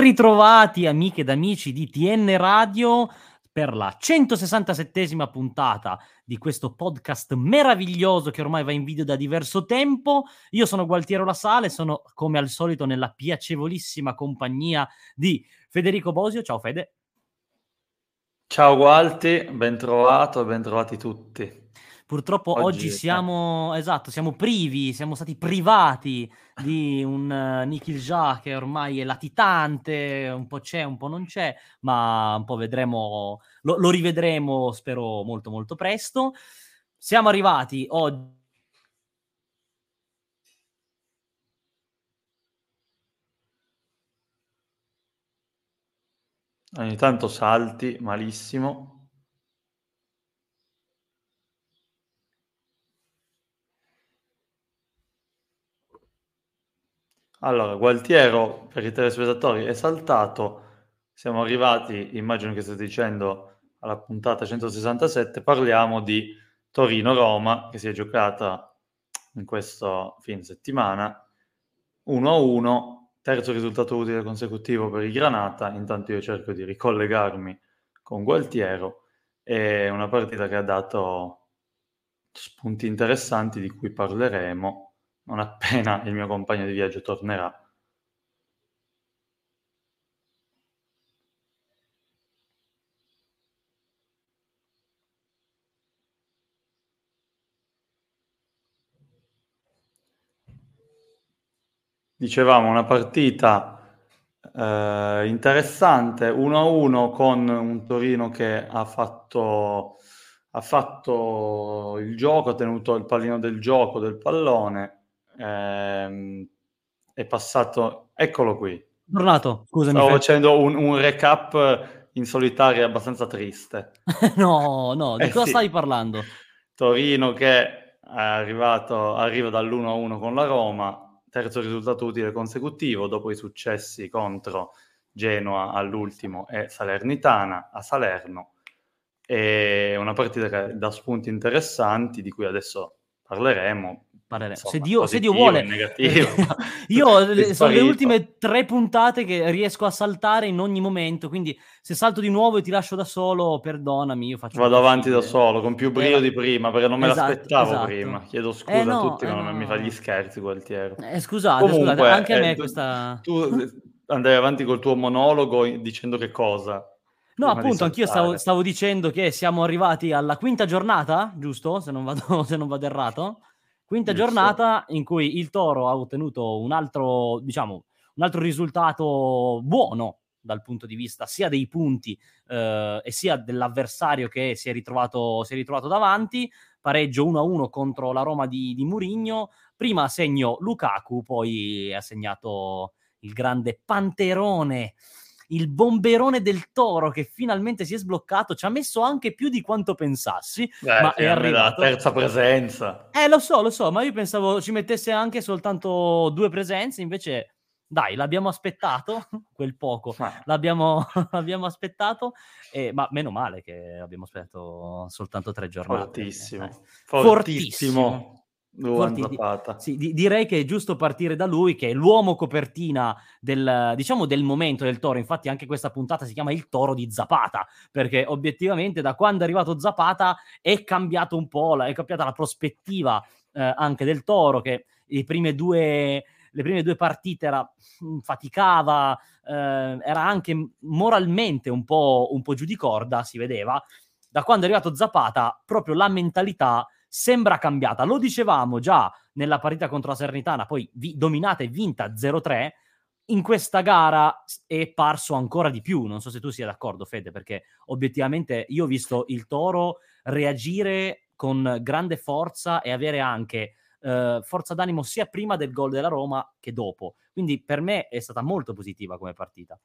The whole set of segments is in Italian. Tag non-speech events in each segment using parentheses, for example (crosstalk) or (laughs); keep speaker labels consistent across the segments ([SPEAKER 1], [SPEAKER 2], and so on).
[SPEAKER 1] Ritrovati amiche ed amici di TN Radio per la 167esima puntata di questo podcast meraviglioso che ormai va in video da diverso tempo. Io sono Gualtiero La Sale, sono come al solito nella piacevolissima compagnia di Federico Bosio. Ciao Fede.
[SPEAKER 2] Ciao Gualti, ben trovato, ben tutti.
[SPEAKER 1] Purtroppo oggi, oggi siamo, esatto, siamo privi, siamo stati privati di un uh, Nikhil Jha che ormai è latitante, un po' c'è, un po' non c'è, ma un po' vedremo, lo, lo rivedremo spero molto molto presto. Siamo arrivati oggi
[SPEAKER 2] Ogni tanto salti malissimo. Allora, Gualtiero, per i telespettatori, è saltato. Siamo arrivati, immagino che state dicendo, alla puntata 167. Parliamo di Torino-Roma, che si è giocata in questo fine settimana 1-1, terzo risultato utile consecutivo per i Granata. Intanto io cerco di ricollegarmi con Gualtiero. È una partita che ha dato spunti interessanti di cui parleremo non appena il mio compagno di viaggio tornerà. Dicevamo una partita eh, interessante, 1-1 con un Torino che ha fatto, ha fatto il gioco, ha tenuto il pallino del gioco, del pallone, ehm, è passato, eccolo qui.
[SPEAKER 1] Tornato, scusami.
[SPEAKER 2] Stavo facendo un, un, recap in solitaria abbastanza triste. (laughs)
[SPEAKER 1] no, no, di eh cosa sì. stai parlando?
[SPEAKER 2] Torino che è arrivato, arriva dall'1-1 con la Roma, terzo risultato utile consecutivo dopo i successi contro Genoa all'ultimo e Salernitana a Salerno. È una partita che dà spunti interessanti di cui adesso parleremo
[SPEAKER 1] parere. Insomma, se, Dio, se Dio vuole, (laughs) io (laughs) sono le ultime tre puntate che riesco a saltare in ogni momento. Quindi, se salto di nuovo e ti lascio da solo, perdonami. Io faccio
[SPEAKER 2] Vado avanti da solo con più brio eh, di prima perché non me esatto, l'aspettavo esatto. prima. Chiedo scusa eh no, a tutti, eh ma non mi fa gli scherzi. Gualtiero.
[SPEAKER 1] Eh, scusate, Comunque, scusate, anche a me eh, questa.
[SPEAKER 2] Tu andai avanti col tuo monologo dicendo che cosa?
[SPEAKER 1] No, appunto, anch'io stavo, stavo, dicendo che siamo arrivati alla quinta giornata, giusto? Se non vado, (laughs) se non vado errato. Quinta Giusto. giornata in cui il Toro ha ottenuto un altro, diciamo, un altro risultato buono dal punto di vista sia dei punti eh, e sia dell'avversario che si è ritrovato, si è ritrovato davanti. Pareggio 1-1 contro la Roma di, di Murigno. Prima segno Lukaku, poi ha segnato il grande Panterone il bomberone del toro che finalmente si è sbloccato ci ha messo anche più di quanto pensassi,
[SPEAKER 2] eh, ma è arrivato. La terza presenza.
[SPEAKER 1] Eh, lo so, lo so, ma io pensavo ci mettesse anche soltanto due presenze, invece dai, l'abbiamo aspettato, (laughs) quel poco, ah. l'abbiamo, (laughs) l'abbiamo, aspettato, eh, ma meno male che abbiamo aspettato soltanto tre giornate.
[SPEAKER 2] Fortissimo, eh, fortissimo. fortissimo.
[SPEAKER 1] Forti, sì, di, direi che è giusto partire da lui, che è l'uomo copertina del, diciamo, del momento del Toro. Infatti, anche questa puntata si chiama Il Toro di Zapata, perché obiettivamente da quando è arrivato Zapata è cambiato un po', la, è cambiata la prospettiva eh, anche del Toro, che le prime due, le prime due partite era, mm, faticava, eh, era anche moralmente un po', un po' giù di corda, si vedeva. Da quando è arrivato Zapata, proprio la mentalità sembra cambiata. Lo dicevamo già nella partita contro la Sernitana, poi vi- dominata e vinta 0-3. In questa gara è parso ancora di più. Non so se tu sia d'accordo, Fede, perché obiettivamente io ho visto il Toro reagire con grande forza e avere anche eh, forza d'animo sia prima del gol della Roma che dopo. Quindi per me è stata molto positiva come partita.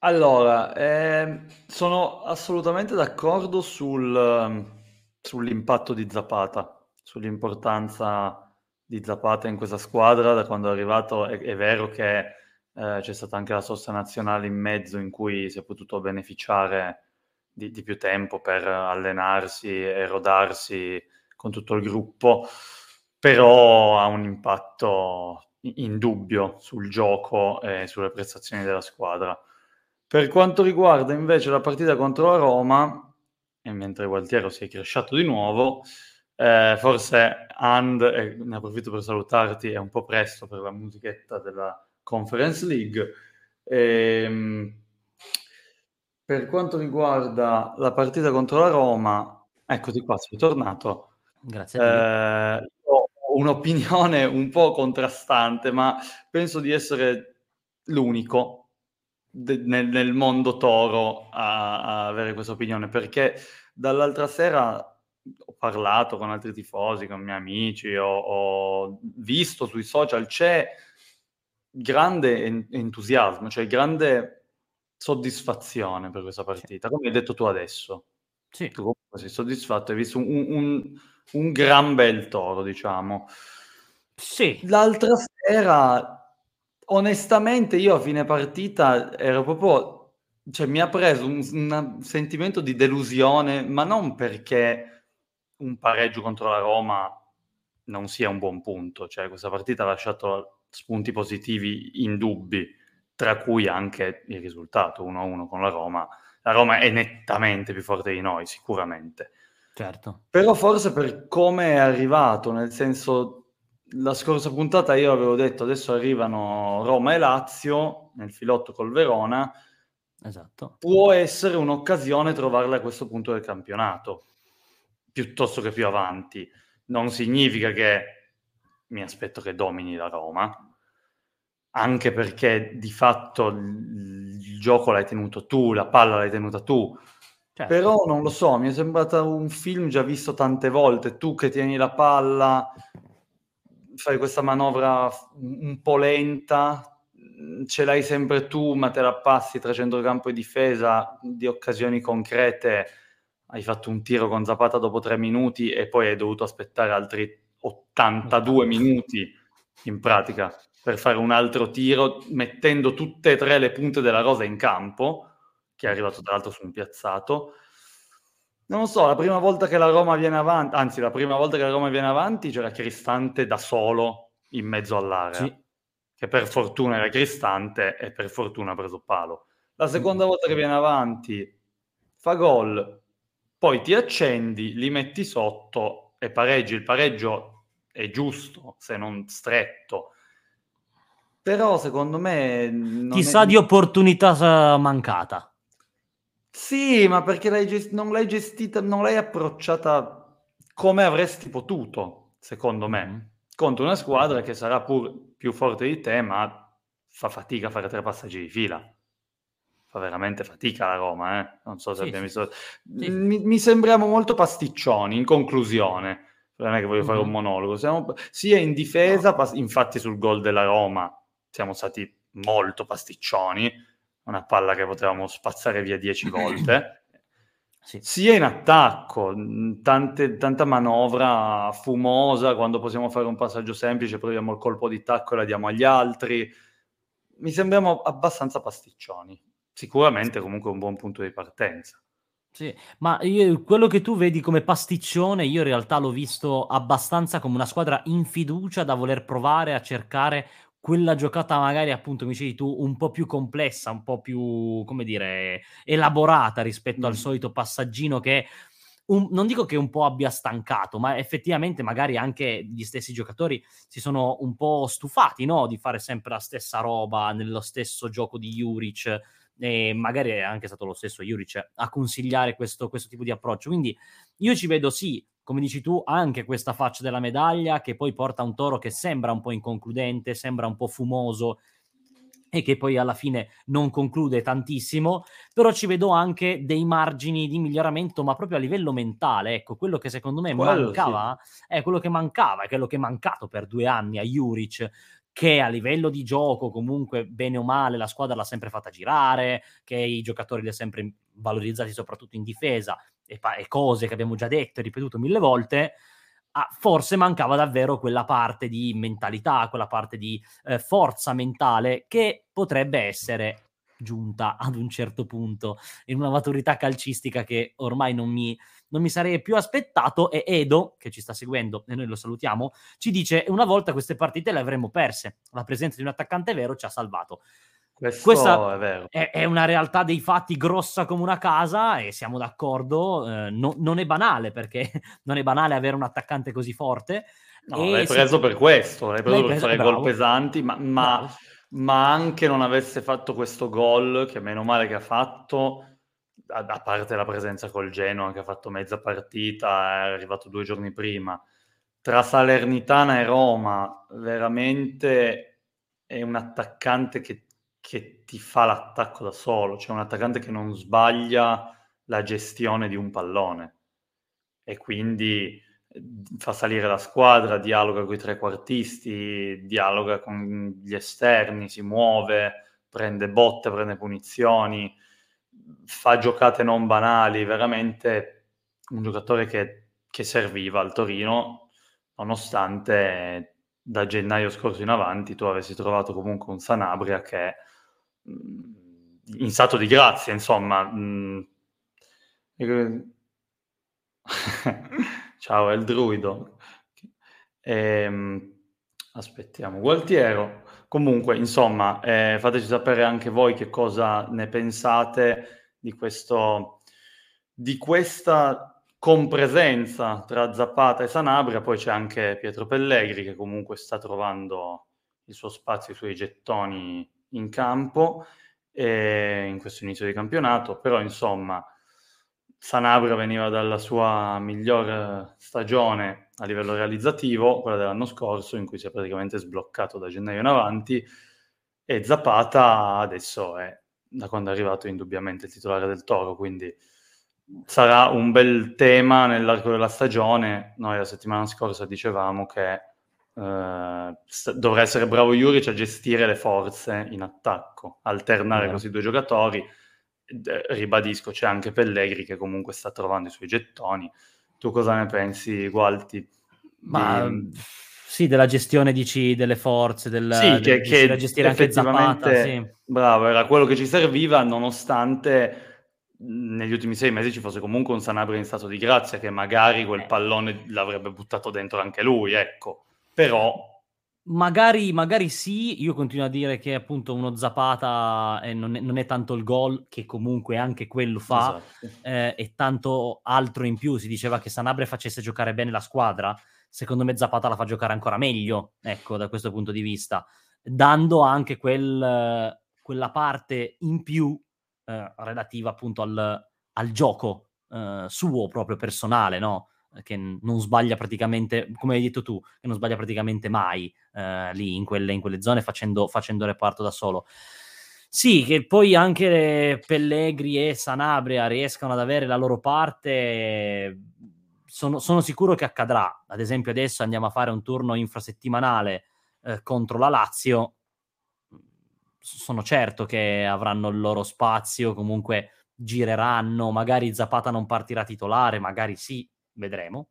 [SPEAKER 2] Allora, eh, sono assolutamente d'accordo sul, sull'impatto di Zapata, sull'importanza di Zapata in questa squadra da quando è arrivato. È, è vero che eh, c'è stata anche la sosta nazionale in mezzo in cui si è potuto beneficiare di, di più tempo per allenarsi e rodarsi con tutto il gruppo, però ha un impatto in dubbio sul gioco e sulle prestazioni della squadra. Per quanto riguarda invece la partita contro la Roma, e mentre Gualtiero si è cresciato di nuovo, eh, forse And, e ne approfitto per salutarti, è un po' presto per la musichetta della Conference League. E, ehm, per quanto riguarda la partita contro la Roma, eccoti qua, sei tornato.
[SPEAKER 1] Grazie. Eh,
[SPEAKER 2] ho un'opinione un po' contrastante, ma penso di essere l'unico de- nel, nel, mondo toro a, a avere questa opinione, perché dall'altra sera ho parlato con altri tifosi, con miei amici, ho, ho visto sui social, c'è grande en- entusiasmo, cioè grande soddisfazione per questa partita, come hai detto tu adesso.
[SPEAKER 1] Sì.
[SPEAKER 2] Tu comunque sei soddisfatto, hai visto un, un, un gran bel toro, diciamo.
[SPEAKER 1] Sì.
[SPEAKER 2] L'altra sera, onestamente, io a fine partita ero proprio... Cioè, mi ha preso un, un sentimento di delusione, ma non perché un pareggio contro la Roma non sia un buon punto. Cioè, questa partita ha lasciato spunti positivi indubbi, tra cui anche il risultato 1-1 con la Roma. La Roma è nettamente più forte di noi, sicuramente.
[SPEAKER 1] Certo.
[SPEAKER 2] Però forse per come è arrivato, nel senso, la scorsa puntata io avevo detto adesso arrivano Roma e Lazio nel filotto col Verona.
[SPEAKER 1] Esatto.
[SPEAKER 2] Può essere un'occasione trovarla a questo punto del campionato, piuttosto che più avanti. Non significa che mi aspetto che domini la Roma, anche perché di fatto il, gioco l'hai tenuto tu, la palla l'hai tenuta tu. Certo. Però non lo so, mi è sembrato un film già visto tante volte. Tu che tieni la palla, fai questa manovra un po' lenta, ce l'hai sempre tu, ma te la passi tra centrocampo e difesa di occasioni concrete. Hai fatto un tiro con Zapata dopo tre minuti e poi hai dovuto aspettare altri 82 minuti in pratica per fare un altro tiro, mettendo tutte e tre le punte della rosa in campo, che è arrivato tra l'altro su un piazzato. Non lo so, la prima volta che la Roma viene avanti, anzi la prima volta che la Roma viene avanti c'era Cristante da solo in mezzo all'area, sì. che per fortuna era Cristante e per fortuna ha preso palo. La seconda mm. volta che viene avanti fa gol, poi ti accendi, li metti sotto e pareggi. Il pareggio è giusto, se non stretto. Però secondo me...
[SPEAKER 1] Sa è... di opportunità mancata.
[SPEAKER 2] Sì, ma perché l'hai gest- non l'hai gestita, non l'hai approcciata come avresti potuto, secondo me, contro una squadra che sarà pur più forte di te, ma fa fatica a fare tre passaggi di fila fa veramente fatica la Roma, eh? non so se sì, abbiamo visto. Sì. Mi, mi, sembriamo molto pasticcioni in conclusione. Non è che voglio mm-hmm. fare un monologo, siamo sia in difesa, no. pas- infatti sul gol della Roma siamo stati molto pasticcioni, una palla che potevamo spazzare via dieci (clears throat) volte. Sì. sia in attacco, tante, tanta manovra fumosa, quando possiamo fare un passaggio semplice proviamo il colpo di tacco e la diamo agli altri. Mi sembriamo abbastanza pasticcioni sicuramente comunque un buon punto di partenza.
[SPEAKER 1] Sì, ma io, quello che tu vedi come pasticcione, io in realtà l'ho visto abbastanza come una squadra in fiducia da voler provare a cercare quella giocata magari appunto, mi dicevi tu, un po' più complessa, un po' più, come dire, elaborata rispetto mm. al solito passaggino che un, non dico che un po' abbia stancato, ma effettivamente magari anche gli stessi giocatori si sono un po' stufati no? di fare sempre la stessa roba nello stesso gioco di Juric e magari è anche stato lo stesso Juric a consigliare questo, questo tipo di approccio. Quindi io ci vedo sì, come dici tu, anche questa faccia della medaglia che poi porta un toro che sembra un po' inconcludente, sembra un po' fumoso e che poi alla fine non conclude tantissimo, però ci vedo anche dei margini di miglioramento, ma proprio a livello mentale, ecco, quello che secondo me quello mancava, sì. è quello che mancava, è quello che è mancato per due anni a Juric, che a livello di gioco comunque bene o male la squadra l'ha sempre fatta girare, che i giocatori li ha sempre valorizzati soprattutto in difesa e, pa- e cose che abbiamo già detto e ripetuto mille volte, ah, forse mancava davvero quella parte di mentalità, quella parte di eh, forza mentale che potrebbe essere giunta ad un certo punto in una maturità calcistica che ormai non mi, non mi sarei più aspettato e Edo, che ci sta seguendo e noi lo salutiamo, ci dice una volta queste partite le avremmo perse, la presenza di un attaccante vero ci ha salvato.
[SPEAKER 2] Questo
[SPEAKER 1] Questa
[SPEAKER 2] è.
[SPEAKER 1] È, è, una realtà dei fatti grossa come una casa e siamo d'accordo, eh, no, non è banale perché (laughs) non è banale avere un attaccante così forte.
[SPEAKER 2] No, l'hai preso si... per questo, l'hai preso
[SPEAKER 1] l'hai
[SPEAKER 2] per fare gol pesanti, ma, ma, ma, anche non avesse fatto questo gol, che meno male che ha fatto, a, a parte la presenza col Genoa, che ha fatto mezza partita, è arrivato due giorni prima, tra Salernitana e Roma, veramente è un attaccante che che ti fa l'attacco da solo, cioè un attaccante che non sbaglia la gestione di un pallone. E quindi fa salire la squadra, dialoga con i trequartisti, dialoga con gli esterni, si muove, prende botte, prende punizioni, fa giocate non banali, veramente un giocatore che, che serviva al Torino, nonostante da gennaio scorso in avanti tu avessi trovato comunque un Sanabria che in stato di grazia, insomma. (laughs) (laughs) Ciao, è il druido. Ehm, aspettiamo, Gualtiero. Comunque, insomma, eh, fateci sapere anche voi che cosa ne pensate di questo di questa compresenza tra Zappata e Sanabria. Poi c'è anche Pietro Pellegri che comunque sta trovando il suo spazio, i suoi gettoni in campo eh, in questo inizio di campionato, però insomma Sanabria veniva dalla sua miglior stagione a livello realizzativo, quella dell'anno scorso, in cui si è praticamente sbloccato da gennaio in avanti, e Zapata adesso è, da quando è arrivato, indubbiamente il titolare del Toro, quindi sarà un bel tema nell'arco della stagione. Noi la settimana scorsa dicevamo che Uh, dovrà essere bravo Juric a gestire le forze in attacco, alternare così due giocatori. Ribadisco, c'è anche Pellegri che comunque sta trovando i suoi gettoni. Tu cosa ne pensi, Gualti?
[SPEAKER 1] Ma di... sì, della gestione dici, delle forze, del,
[SPEAKER 2] sì,
[SPEAKER 1] del,
[SPEAKER 2] che, che
[SPEAKER 1] da gestire anche Zapata. Sì.
[SPEAKER 2] Bravo, era quello che ci serviva, nonostante negli ultimi sei mesi ci fosse comunque un Sanabria in stato di grazia che magari quel eh. pallone l'avrebbe buttato dentro anche lui, ecco però...
[SPEAKER 1] Magari, magari sì, io continuo a dire che appunto uno Zapata eh, non, è, non, è, tanto il gol, che comunque anche quello fa, esatto. eh, e tanto altro in più. Si diceva che Sanabre facesse giocare bene la squadra, secondo me Zapata la fa giocare ancora meglio, ecco, da questo punto di vista, dando anche quel, quella parte in più eh, relativa appunto al, al gioco eh, suo proprio personale, no? Che non sbaglia praticamente, come hai detto tu, che non sbaglia praticamente mai eh, lì in quelle, in quelle zone facendo, facendo, reparto da solo. Sì, che poi anche Pellegri e Sanabria riescano ad avere la loro parte, sono, sono, sicuro che accadrà. Ad esempio adesso andiamo a fare un turno infrasettimanale eh, contro la Lazio, sono certo che avranno il loro spazio, comunque gireranno, magari Zapata non partirà titolare, magari sì, vedremo.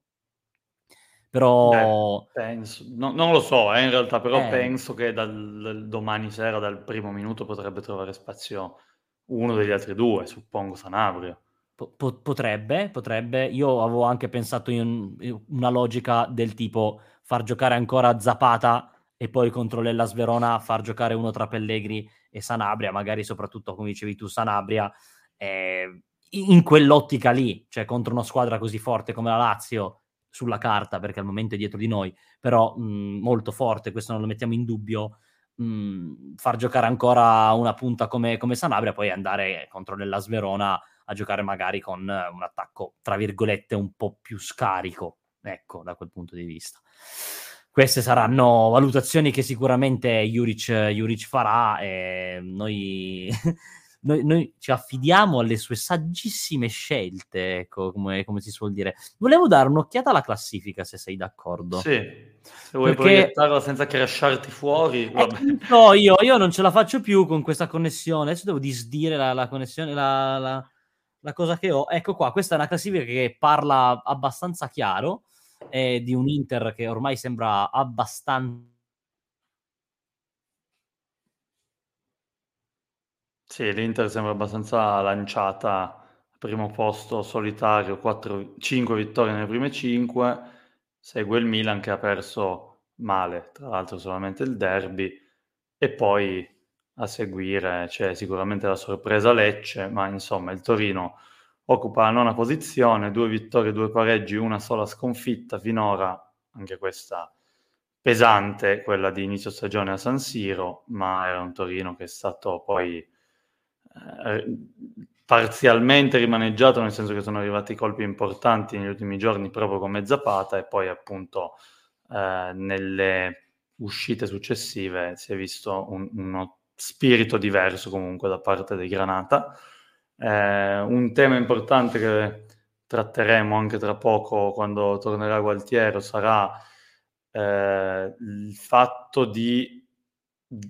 [SPEAKER 1] Però...
[SPEAKER 2] Beh, penso, no, non lo so, eh, in realtà, però eh. penso che dal, dal, domani sera, dal primo minuto, potrebbe trovare spazio uno degli altri due, suppongo Sanabria.
[SPEAKER 1] Po- potrebbe, potrebbe. Io avevo anche pensato in, una logica del tipo far giocare ancora Zapata e poi contro l'Ellas Verona far giocare uno tra Pellegri e Sanabria, magari soprattutto come dicevi tu Sanabria, eh, in quell'ottica lì, cioè contro una squadra così forte come la Lazio sulla carta, perché al momento è dietro di noi, però mh, molto forte, questo non lo mettiamo in dubbio, mh, far giocare ancora una punta come, come Sanabria, poi andare contro l'Ella Sverona a giocare magari con un attacco, tra virgolette, un po' più scarico, ecco, da quel punto di vista. Queste saranno valutazioni che sicuramente Juric, Juric farà e noi noi, noi, ci affidiamo alle sue saggissime scelte, ecco, come, come, si suol dire. Volevo dare un'occhiata alla classifica, se sei d'accordo.
[SPEAKER 2] Sì, se vuoi Perché... proiettarla senza crasharti fuori.
[SPEAKER 1] Eh, no, io, io, non ce la faccio più con questa connessione. Adesso devo disdire la, la connessione, la, la, la, cosa che ho. Ecco qua, questa è una classifica che parla abbastanza chiaro, è di un Inter che ormai sembra abbastanza
[SPEAKER 2] Sì, l'Inter sembra abbastanza lanciata. Primo posto solitario, 4, 5 vittorie nelle prime 5, segue il Milan che ha perso male, tra l'altro solamente il derby, e poi a seguire c'è sicuramente la sorpresa Lecce, ma insomma il Torino occupa la nona posizione, due vittorie, due pareggi, una sola sconfitta finora, anche questa pesante, quella di inizio stagione a San Siro, ma era un Torino che è stato poi eh, parzialmente rimaneggiato, nel senso che sono arrivati colpi importanti negli ultimi giorni proprio come Zapata e poi appunto eh, nelle uscite successive si è visto un, uno spirito diverso comunque da parte dei Granata. Eh, un tema importante che tratteremo anche tra poco quando tornerà Gualtiero sarà eh, il fatto di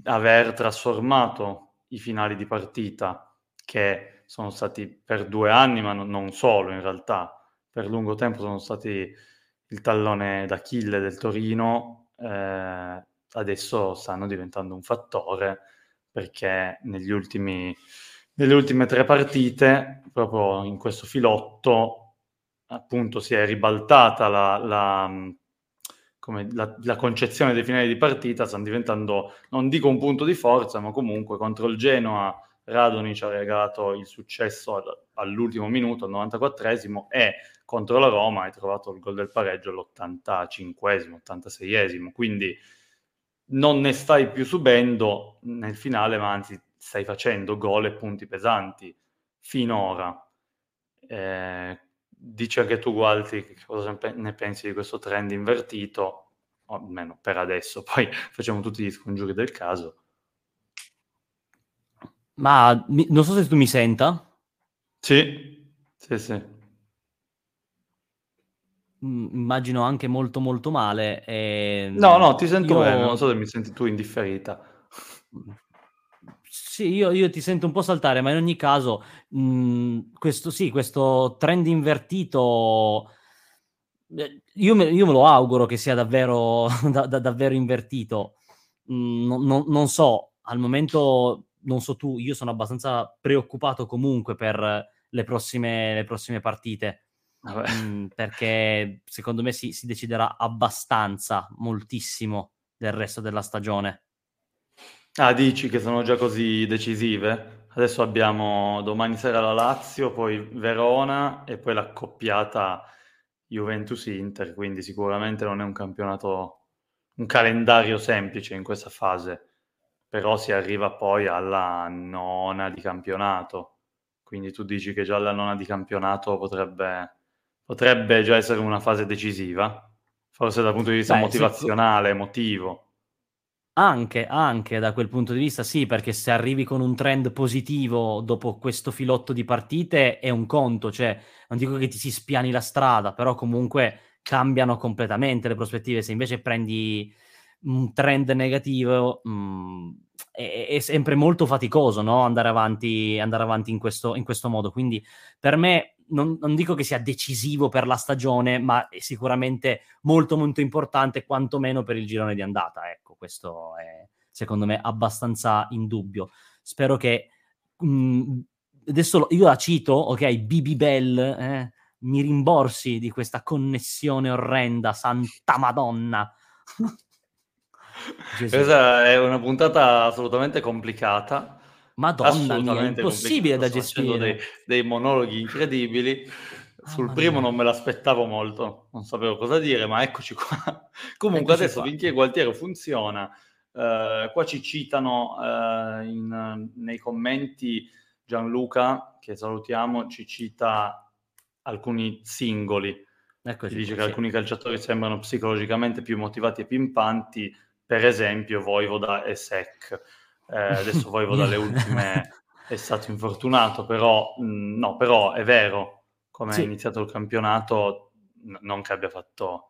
[SPEAKER 2] aver trasformato i finali di partita che sono stati per due anni, ma non, solo in realtà, per lungo tempo sono stati il tallone d'Achille del Torino, eh, adesso stanno diventando un fattore perché negli ultimi, nelle ultime tre partite, proprio in questo filotto, appunto si è ribaltata la, la, la, la concezione dei finali di partita, stanno diventando, non dico un punto di forza, ma comunque contro il Genoa Radonic ha regalato il successo all'ultimo minuto, al 94esimo, e contro la Roma hai trovato il gol del pareggio all'85esimo, 86esimo, quindi non ne stai più subendo nel finale, ma anzi stai facendo gol e punti pesanti finora. Eh, dici anche tu, Gualti, cosa ne pensi di questo trend invertito, o almeno per adesso, (laughs) poi facciamo tutti gli scongiuri del caso.
[SPEAKER 1] Ma mi, non so se tu mi senta.
[SPEAKER 2] Sì, sì, sì.
[SPEAKER 1] Mm, immagino anche molto molto male. E...
[SPEAKER 2] No, no, ti sento io... bene, non so se mi senti tu indifferita. (laughs)
[SPEAKER 1] Sì, io, io, ti sento un po' saltare, ma in ogni caso, mh, mm, questo sì, questo trend invertito, eh, io me, io me lo auguro che sia davvero, (laughs) da, da, davvero invertito. Mm, non, non, non so, al momento, non so tu, io sono abbastanza preoccupato comunque per le prossime, le prossime partite Mm, perché secondo me si, si, deciderà abbastanza, moltissimo del resto della stagione.
[SPEAKER 2] Ah, dici che sono già così decisive? Adesso abbiamo domani sera la Lazio, poi Verona e poi l'accoppiata Juventus-Inter, quindi sicuramente non è un campionato, un calendario semplice in questa fase, però si arriva poi alla nona di campionato, quindi tu dici che già la nona di campionato potrebbe potrebbe già essere una fase decisiva, forse dal punto di vista Beh, motivazionale, sì. emotivo.
[SPEAKER 1] Anche, anche da quel punto di vista, sì, perché se arrivi con un trend positivo dopo questo filotto di partite è un conto, cioè non dico che ti si spiani la strada, però comunque cambiano completamente le prospettive. Se invece prendi un trend negativo, mh, mm, è, è, sempre molto faticoso no? andare avanti, andare avanti in, questo, in questo modo. Quindi per me non, non, dico che sia decisivo per la stagione, ma è sicuramente molto molto importante, quantomeno per il girone di andata. Ecco, questo è secondo me abbastanza indubbio. Spero che mh, mm, adesso io la cito, ok, Bibi Bell, eh, mi rimborsi di questa connessione orrenda, santa madonna. (laughs)
[SPEAKER 2] Questa è una puntata assolutamente complicata
[SPEAKER 1] Madonna mia, è impossibile da gestire.
[SPEAKER 2] Dei, dei, monologhi incredibili. Sul oh, primo non me l'aspettavo molto, non sapevo cosa dire, ma eccoci qua. (laughs) Comunque eccoci adesso, qua. finché Gualtiero funziona, eh, qua ci citano eh, in, nei commenti Gianluca, che salutiamo, ci cita alcuni singoli. Eccoci, ci dice sì. che alcuni calciatori sembrano psicologicamente più motivati e pimpanti, per esempio Voivoda e Sec eh, adesso Voivo dalle ultime (laughs) è stato infortunato, però mh, no, però è vero, come sì. è iniziato il campionato, n- non che abbia fatto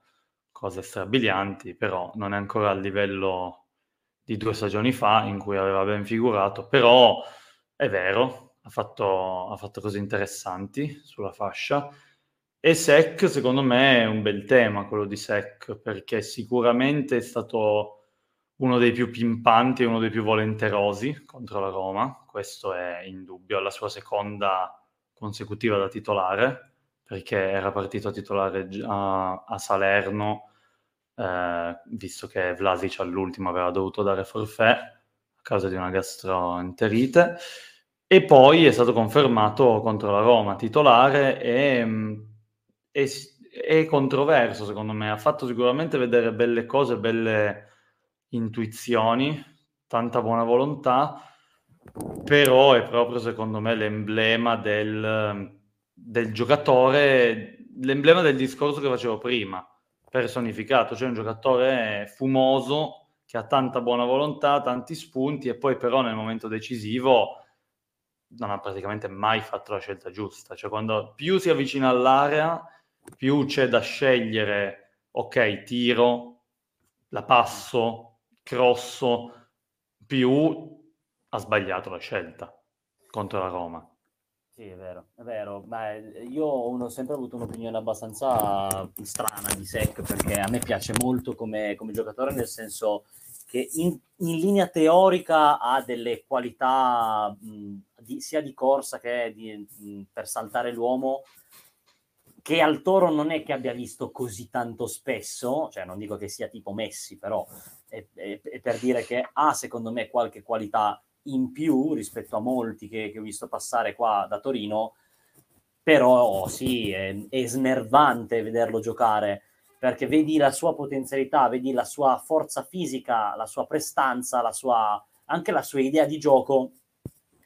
[SPEAKER 2] cose strabilianti, però non è ancora al livello di due stagioni fa in cui aveva ben figurato, però è vero, ha fatto, ha fatto cose interessanti sulla fascia. E Sec, secondo me, è un bel tema quello di Sec, perché sicuramente è stato uno dei più pimpanti e uno dei più volenterosi contro la Roma, questo è indubbio, alla sua seconda consecutiva da titolare, perché era partito a titolare a, a Salerno, eh, visto che Vlasic all'ultimo aveva dovuto dare forfè a causa di una gastroenterite, e poi è stato confermato contro la Roma titolare e, e è controverso secondo me, ha fatto sicuramente vedere belle cose, belle intuizioni, tanta buona volontà, però è proprio secondo me l'emblema del, del giocatore, l'emblema del discorso che facevo prima, personificato, cioè un giocatore fumoso che ha tanta buona volontà, tanti spunti e poi però nel momento decisivo non ha praticamente mai fatto la scelta giusta, cioè quando più si avvicina all'area più c'è da scegliere, ok, tiro, la passo, crosso, più ha sbagliato la scelta contro la Roma.
[SPEAKER 1] Sì, è vero, è vero. Beh, io ho sempre avuto un'opinione abbastanza strana di Sec perché a me piace molto come, come giocatore, nel senso che in, in, linea teorica ha delle qualità mh, di, sia di corsa che di, mh, per saltare l'uomo che al Toro non è che abbia visto così tanto spesso, cioè non dico che sia tipo Messi, però è, è, è per dire che ha secondo me qualche qualità in più rispetto a molti che, che ho visto passare qua da Torino, però sì, è, è snervante vederlo giocare perché vedi la sua potenzialità, vedi la sua forza fisica, la sua prestanza, la sua, anche la sua idea di gioco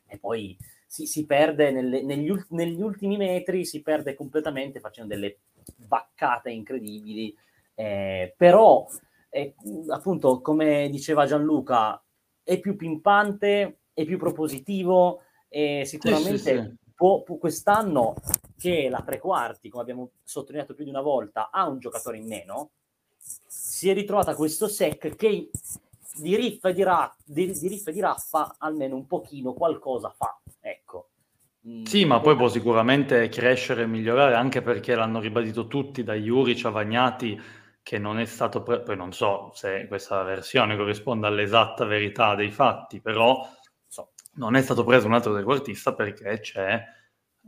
[SPEAKER 1] e poi si, si perde nelle, negli, negli, ultimi metri, si perde completamente facendo delle baccate incredibili. Eh, però, eh, appunto, come diceva Gianluca, è più pimpante, è più propositivo e sicuramente sì, sì, sì. Può, può, quest'anno che la tre quarti, come abbiamo sottolineato più di una volta, ha un giocatore in meno, si è ritrovata questo sec che di riffa e di, ra- di, di, riffa e di raffa almeno un pochino qualcosa fa. Ecco.
[SPEAKER 2] Mm, sì, ma poi può sicuramente crescere e migliorare anche perché l'hanno ribadito tutti, da Juric a Vagnati, che non è stato... Pre- poi non so se questa versione corrisponde all'esatta verità dei fatti, però so, non è stato preso un altro trequartista perché c'è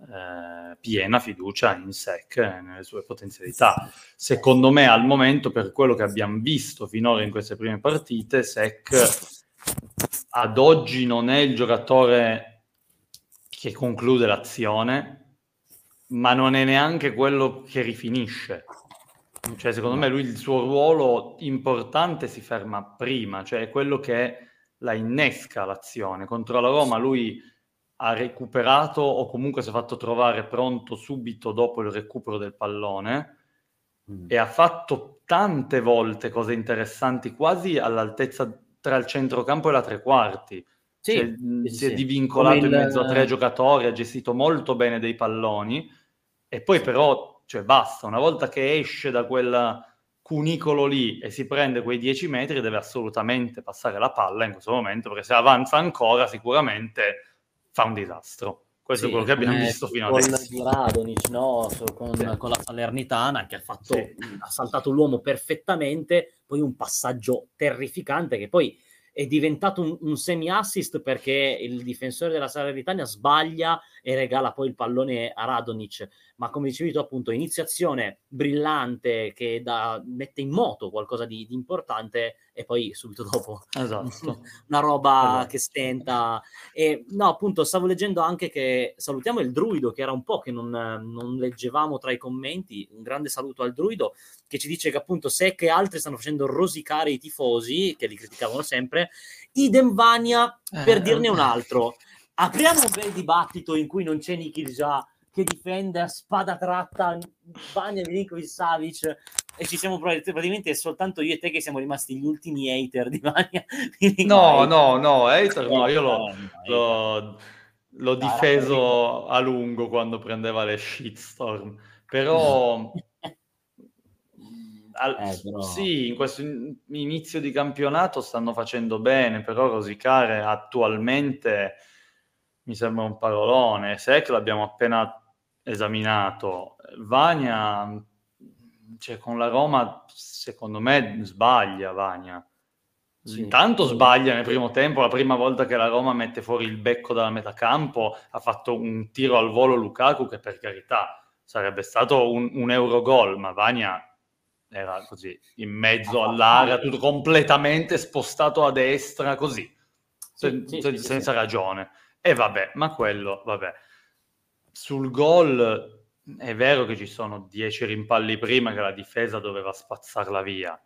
[SPEAKER 2] eh, piena fiducia in SEC e nelle sue potenzialità. Secondo me al momento, per quello che abbiamo visto finora in queste prime partite, SEC ad oggi non è il giocatore che conclude l'azione, ma non è neanche quello che rifinisce. Cioè, secondo me lui il suo ruolo importante si ferma prima, cioè è quello che la innesca l'azione. Contro la Roma lui ha recuperato o comunque si è fatto trovare pronto subito dopo il recupero del pallone mm. e ha fatto tante volte cose interessanti, quasi all'altezza tra il centrocampo e la tre quarti. Sì, cioè, sì, si è divincolato il... in mezzo a tre giocatori, ha gestito molto bene dei palloni e poi però, cioè basta, una volta che esce da quel cunicolo lì e si prende quei 10 metri deve assolutamente passare la palla in questo momento perché se avanza ancora sicuramente fa un disastro. Questo sì, è quello che abbiamo visto fino
[SPEAKER 1] con
[SPEAKER 2] adesso.
[SPEAKER 1] Con Radonic, no? con, sì. con, la Salernitana che ha, fatto, sì. ha saltato l'uomo perfettamente, poi un passaggio terrificante che poi è diventato un, un semi-assist perché il difensore della Salernitana sbaglia e regala poi il pallone a Radonic. Ma come dicevi tu, appunto, iniziazione brillante che da, mette in moto qualcosa di, di importante e poi subito dopo (laughs)
[SPEAKER 2] esatto. (laughs)
[SPEAKER 1] una roba esatto. che stenta. E no, appunto, stavo leggendo anche che salutiamo il druido, che era un po' che non, non leggevamo tra i commenti. Un grande saluto al druido che ci dice che appunto se che altri stanno facendo rosicare i tifosi, che li criticavano sempre, idem Vania per eh, dirne un altro apriamo un bel dibattito in cui non c'è Nikirja che difende a spada tratta Vania Milinkovic Savic e ci siamo praticamente soltanto io e te che siamo rimasti gli ultimi hater di Vania
[SPEAKER 2] no no no hater no io l'ho, l'ho, l'ho difeso a lungo quando prendeva le shitstorm però (laughs) Al, eh, però... Sì, in questo inizio di campionato stanno facendo bene, però rosicare attualmente mi sembra un parolone. Sec l'abbiamo appena esaminato. Vania, cioè con la Roma, secondo me sbaglia Vania. Sì. Intanto sbaglia nel primo tempo, la prima volta che la Roma mette fuori il becco dalla metacampo, ha fatto un tiro al volo Lukaku che per carità sarebbe stato un, un Eurogol, ma Vania era così in mezzo all'area, tutto completamente spostato a destra, così, sì, sen- sì, senza ragione. E vabbè, ma quello, vabbè. Sul gol è vero che ci sono dieci rimpalli prima che la difesa doveva spazzarla via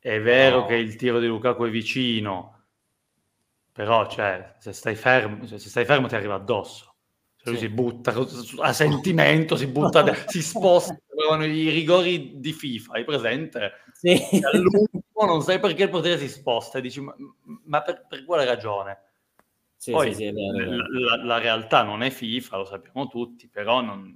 [SPEAKER 2] è vero no. che il tiro di Lukaku è vicino, però cioè, se, stai fermo, se stai fermo ti arriva addosso. Cioè, lui sì. si butta a sentimento, si butta, si sposta, (laughs) i rigori di FIFA, hai presente? Sì. All'ultimo non sai perché il potere si sposta e dici ma, ma per, per, quale ragione? Sì, Poi sì, la, la, la, realtà non è FIFA, lo sappiamo tutti, però non,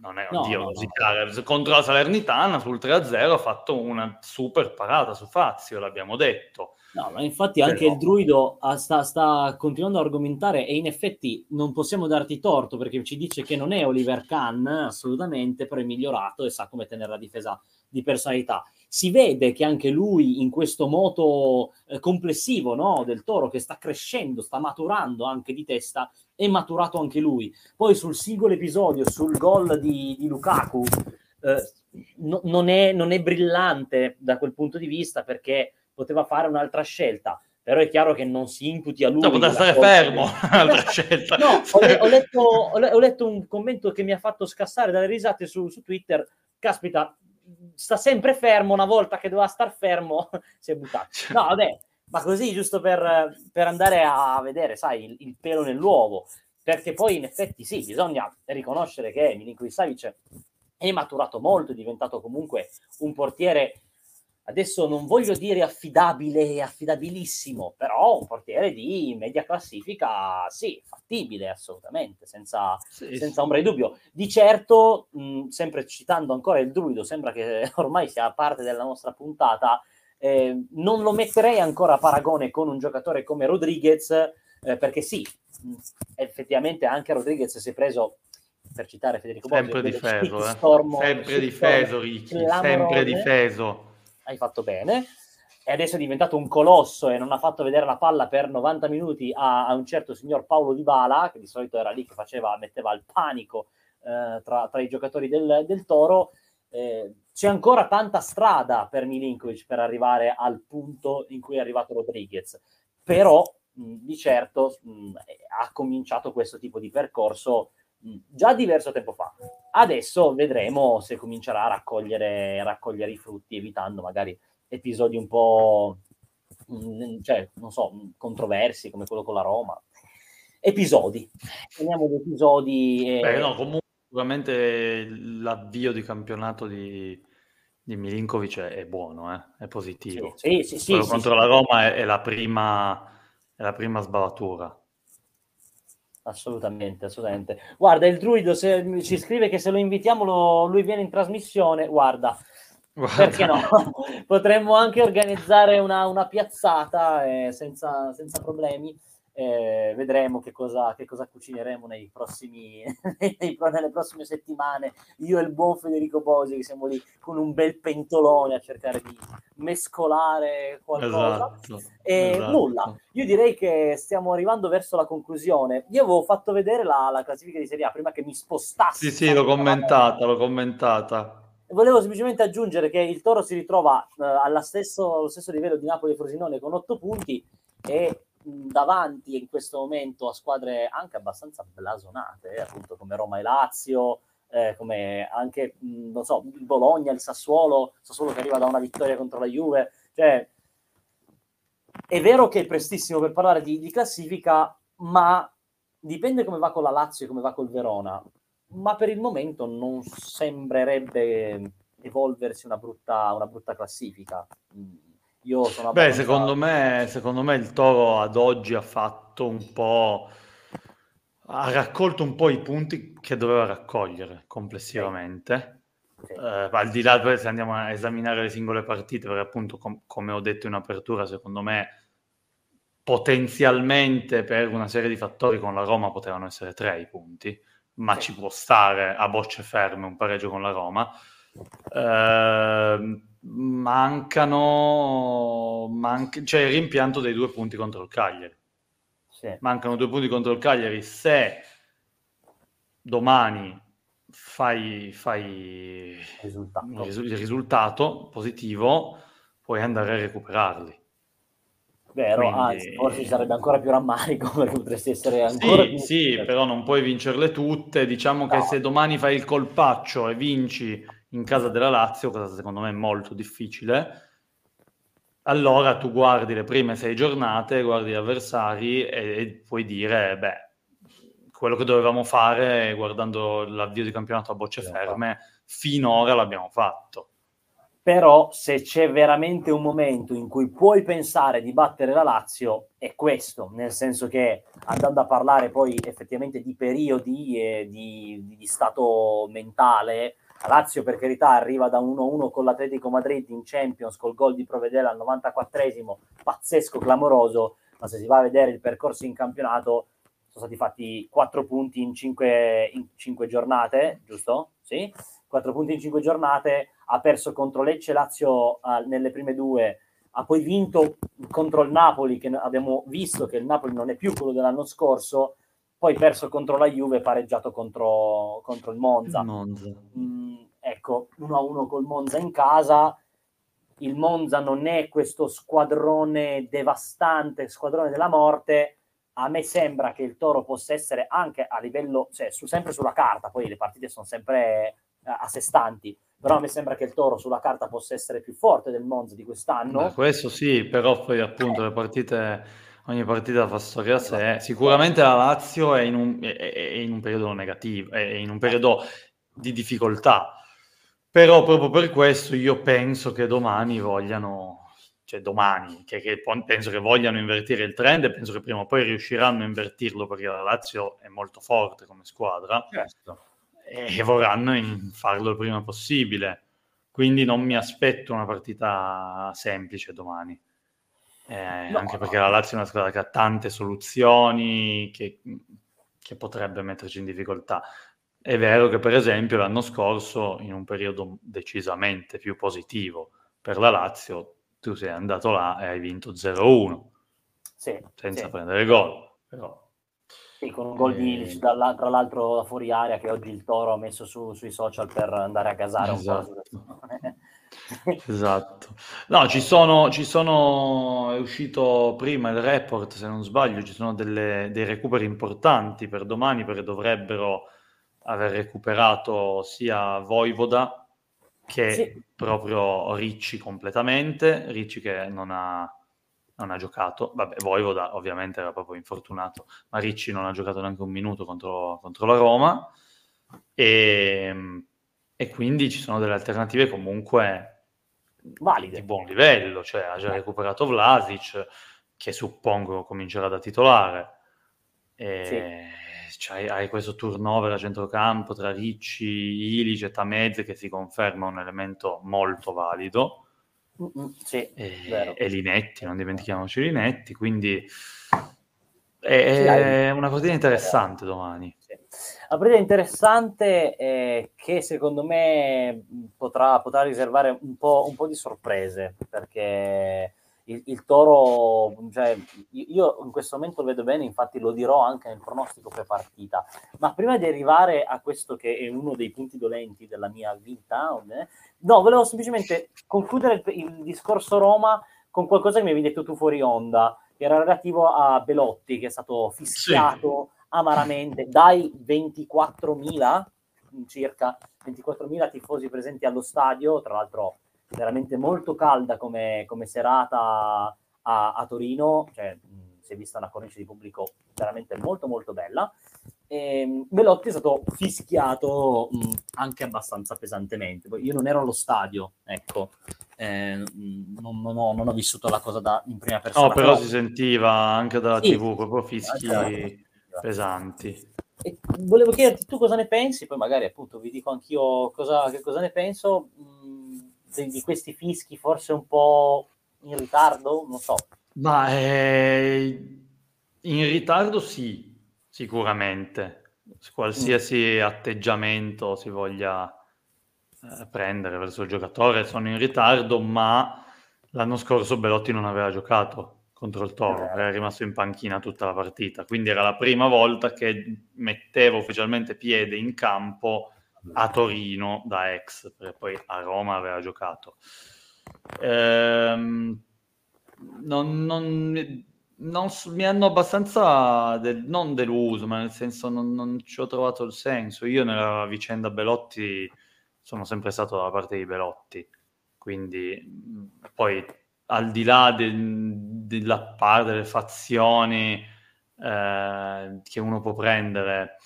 [SPEAKER 2] non è oddio, no, no, no. contro la Salernitana sul 3-0 ha fatto una super parata su Fazio, l'abbiamo detto.
[SPEAKER 1] No, ma infatti anche Però... il druido sta, sta, continuando a argomentare e in effetti non possiamo darti torto perché ci dice che non è Oliver Kahn assolutamente, però è migliorato e sa come tenere la difesa di personalità. Si vede che anche lui in questo moto eh, complessivo no, del toro che sta crescendo, sta maturando anche di testa, è maturato anche lui. Poi sul singolo episodio, sul gol di, di Lukaku, eh, no, non, è, non è brillante da quel punto di vista perché poteva fare un'altra scelta però è chiaro che non si imputi a lui. No,
[SPEAKER 2] poteva stare fermo, (laughs) un'altra (laughs) scelta.
[SPEAKER 1] No, ho, ho, letto, ho, letto, un commento che mi ha fatto scassare dalle risate su, su, Twitter. Caspita, sta sempre fermo, una volta che doveva star fermo (laughs) si è buttato. No, vabbè, ma così giusto per, per andare a vedere, sai, il, il, pelo nell'uovo, perché poi in effetti sì, bisogna riconoscere che Milinkovic Savic è maturato molto, è diventato comunque un portiere adesso non voglio dire affidabile e affidabilissimo, però un portiere di media classifica, sì, fattibile assolutamente, senza, sì, senza ombra di dubbio. Di certo, mh, sempre citando ancora il druido, sembra che (laughs) ormai sia parte della nostra puntata, eh, non lo metterei ancora a paragone con un giocatore come Rodriguez, eh, perché sì, mh, effettivamente anche Rodriguez si è preso per citare Federico
[SPEAKER 2] Bosio, sempre difeso, eh. sempre difeso, Ricci, sempre difeso.
[SPEAKER 1] Hai fatto bene. E adesso è diventato un colosso e non ha fatto vedere la palla per 90 minuti a, a un certo signor Paolo Di Bala, che di solito era lì che faceva, metteva il panico eh, tra, tra, i giocatori del, del Toro. Eh, c'è ancora tanta strada per Milinkovic per arrivare al punto in cui è arrivato Rodriguez, però mh, di certo mh, ha cominciato questo tipo di percorso già diverso tempo fa. Adesso vedremo se comincerà a raccogliere, raccogliere i frutti, evitando magari episodi un po', cioè, non so, controversi come quello con la Roma. Episodi, teniamo gli episodi.
[SPEAKER 2] E... Beh, no, comunque sicuramente l'avvio di campionato di, di Milinkovic è, buono, eh? è positivo.
[SPEAKER 1] Sì, sì, sì, sì
[SPEAKER 2] contro la Roma è, è, la prima, è la prima sbavatura.
[SPEAKER 1] Assolutamente, assolutamente. Guarda, il druido se, ci scrive che se lo invitiamo lo, lui viene in trasmissione, guarda, guarda. perché no? (laughs) Potremmo anche organizzare una, una piazzata eh, senza, senza problemi eh, vedremo che cosa, che cosa, cucineremo nei prossimi, (laughs) nei, nelle prossime settimane. Io e il buon Federico Bosi che siamo lì con un bel pentolone a cercare di mescolare qualcosa. Esatto, e esatto. nulla, io direi che stiamo arrivando verso la conclusione. Io avevo fatto vedere la, la classifica di Serie A prima che mi spostassi.
[SPEAKER 2] Sì, sì, l'ho commentata, l'ho commentata.
[SPEAKER 1] Volevo semplicemente aggiungere che il Toro si ritrova eh, allo, stesso, allo stesso livello di Napoli e Frosinone con 8 punti e davanti in questo momento a squadre anche abbastanza blasonate, eh, appunto come Roma e Lazio, eh, come anche, mh, non so, il Bologna, il Sassuolo, Sassuolo che arriva da una vittoria contro la Juve, cioè è vero che è prestissimo per parlare di, di classifica, ma dipende come va con la Lazio e come va col Verona, ma per il momento non sembrerebbe evolversi una brutta, una brutta classifica.
[SPEAKER 2] Io sono Beh, secondo me, secondo me il Toro ad oggi ha fatto un po'... ha raccolto un po' i punti che doveva raccogliere complessivamente. Okay. Uh, al di là se andiamo a esaminare le singole partite, perché appunto com- come ho detto in apertura, secondo me potenzialmente per una serie di fattori con la Roma potevano essere tre i punti, ma okay. ci può stare a bocce ferme un pareggio con la Roma. Uh, mancano, manc- cioè il rimpianto dei due punti contro il Cagliari. Sì. Mancano due punti contro il Cagliari. Se domani fai, fai risultato. il risultato positivo, puoi andare a recuperarli.
[SPEAKER 1] Vero, Quindi... anzi, forse sarebbe ancora più rammarico (laughs) perché potresti essere ancora
[SPEAKER 2] sì,
[SPEAKER 1] più...
[SPEAKER 2] Sì, però non puoi vincerle tutte. Diciamo no. che se domani fai il colpaccio e vinci in casa della Lazio, cosa secondo me è molto difficile, allora tu guardi le prime sei giornate, guardi gli avversari e, e puoi dire, beh, quello che dovevamo fare guardando l'avvio di campionato a bocce ferme, finora l'abbiamo fatto.
[SPEAKER 1] Però se c'è veramente un momento in cui puoi pensare di battere la Lazio, è questo, nel senso che andando a parlare poi effettivamente di periodi e di, di stato mentale, la Lazio per carità arriva da 1-1 con l'Atletico Madrid in Champions col gol di Provedela al 94esimo, pazzesco, clamoroso, ma se si va a vedere il percorso in campionato sono stati fatti 4 punti in 5, in 5 giornate, giusto? Sì, 4 punti in 5 giornate, ha perso contro Lecce Lazio uh, nelle prime due, ha poi vinto contro il Napoli, che abbiamo visto che il Napoli non è più quello dell'anno scorso, poi perso contro la Juve, pareggiato contro, contro il Monza. Monza. Mm, ecco, 1-1 col Monza in casa. Il Monza non è questo squadrone devastante, squadrone della morte, a me sembra che il Toro possa essere anche a livello, cioè su, sempre sulla carta, poi le partite sono sempre eh, a sé stanti, però a me sembra che il Toro sulla carta possa essere più forte del Monza di quest'anno.
[SPEAKER 2] Beh, questo sì, però poi appunto le partite, ogni partita fa storia a sé. Sicuramente la Lazio è in un, è, è in un periodo negativo, è in un periodo di difficoltà, però proprio per questo io penso che domani vogliano cioè domani, che, che, penso che vogliano invertire il trend e penso che prima o poi riusciranno a invertirlo perché la Lazio è molto forte come squadra certo. e vorranno farlo il prima possibile. Quindi non mi aspetto una partita semplice domani. Eh, no, anche no. perché la Lazio è una squadra che ha tante soluzioni che, che potrebbe metterci in difficoltà. È vero che per esempio l'anno scorso, in un periodo decisamente più positivo per la Lazio, tu sei andato là e hai vinto 0-1 sì, senza sì. prendere gol. Però.
[SPEAKER 1] Sì, con un gol di, eh... tra l'altro da fuori area che oggi il Toro ha messo su, sui social per andare a gasare esatto. un po'.
[SPEAKER 2] Esatto. No, ci sono, ci sono, è uscito prima il report, se non sbaglio, ci sono delle, dei recuperi importanti per domani perché dovrebbero aver recuperato sia Voivoda che sì. proprio Ricci completamente, Ricci che non ha, non ha giocato, vabbè, Voivoda ovviamente era proprio infortunato, ma Ricci non ha giocato neanche un minuto contro, contro la Roma e, e, quindi ci sono delle alternative comunque valide di buon livello, cioè ha già recuperato Vlasic che suppongo comincerà da titolare. E, sì cioè, hai questo turnover a centrocampo tra Ricci, Ilic e Tamez che si conferma un elemento molto valido.
[SPEAKER 1] Sì,
[SPEAKER 2] e, e, Linetti, non dimentichiamoci Linetti, quindi è, è una partita interessante domani.
[SPEAKER 1] Una partita interessante eh, che secondo me potrà, potrà riservare un po', un po' di sorprese perché il, il Toro, cioè, io in questo momento lo vedo bene, infatti lo dirò anche nel pronostico pre-partita, ma prima di arrivare a questo che è uno dei punti dolenti della mia vita, no, volevo semplicemente concludere il, il discorso Roma con qualcosa che mi avevi detto tu fuori onda, che era relativo a Belotti, che è stato fischiato sì. Amaramente dai 24.000 circa 24.000 tifosi presenti allo stadio, tra l'altro veramente molto calda come, come serata a, a, Torino, cioè mh, si è vista una cornice di pubblico veramente molto molto bella. E, ehm, Belotti è stato fischiato mh, anche abbastanza pesantemente. Io non ero allo stadio, ecco, eh, non, non, ho, non, ho, vissuto la cosa da, in prima persona.
[SPEAKER 2] No, però, però si sentiva anche dalla sì, tv proprio fischi esatto. Pesanti.
[SPEAKER 1] E volevo chiederti tu cosa ne pensi, poi magari appunto vi dico anch'io cosa, che cosa ne penso. Mh, di questi fischi forse un po' in ritardo? Non so.
[SPEAKER 2] Ma eh, in ritardo sì, sicuramente. Qualsiasi mm. atteggiamento si voglia eh, prendere verso il giocatore, sono in ritardo, ma l'anno scorso Belotti non aveva giocato contro il Toro, eh. era rimasto in panchina tutta la partita, quindi era la prima volta che metteva ufficialmente piede in campo a Torino da ex, perché poi a Roma aveva giocato. Ehm, non, non, non, mi hanno abbastanza, del, non deluso, ma nel senso non, non, ci ho trovato il senso. Io nella vicenda Belotti sono sempre stato dalla parte di Belotti, quindi poi al di là de, della parte delle fazioni eh, che uno può prendere,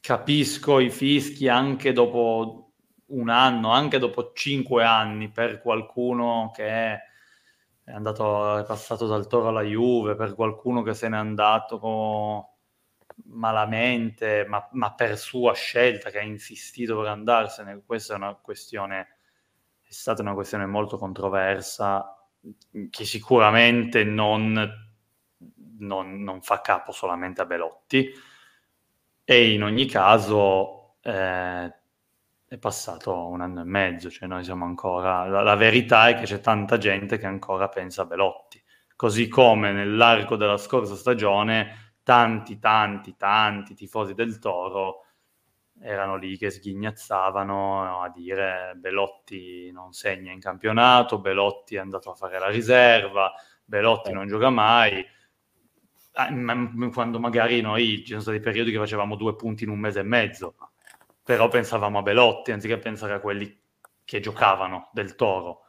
[SPEAKER 2] capisco i fischi anche dopo un anno, anche dopo cinque anni per qualcuno che è è andato, è passato dal Toro alla Juve, per qualcuno che se n'è andato con... malamente, ma, ma, per sua scelta, che ha insistito per andarsene. Questa è una questione, è stata una questione molto controversa, che sicuramente non, non, non fa capo solamente a Belotti. E in ogni caso, eh, è passato un anno e mezzo, cioè noi siamo ancora... La, la, verità è che c'è tanta gente che ancora pensa a Belotti, così come nell'arco della scorsa stagione tanti, tanti, tanti tifosi del Toro erano lì che sghignazzavano a dire Belotti non segna in campionato, Belotti è andato a fare la riserva, Belotti non gioca mai. Ah, quando magari noi ci sono stati periodi che facevamo due punti in un mese e mezzo, però pensavamo a Belotti anziché pensare a quelli che giocavano del Toro.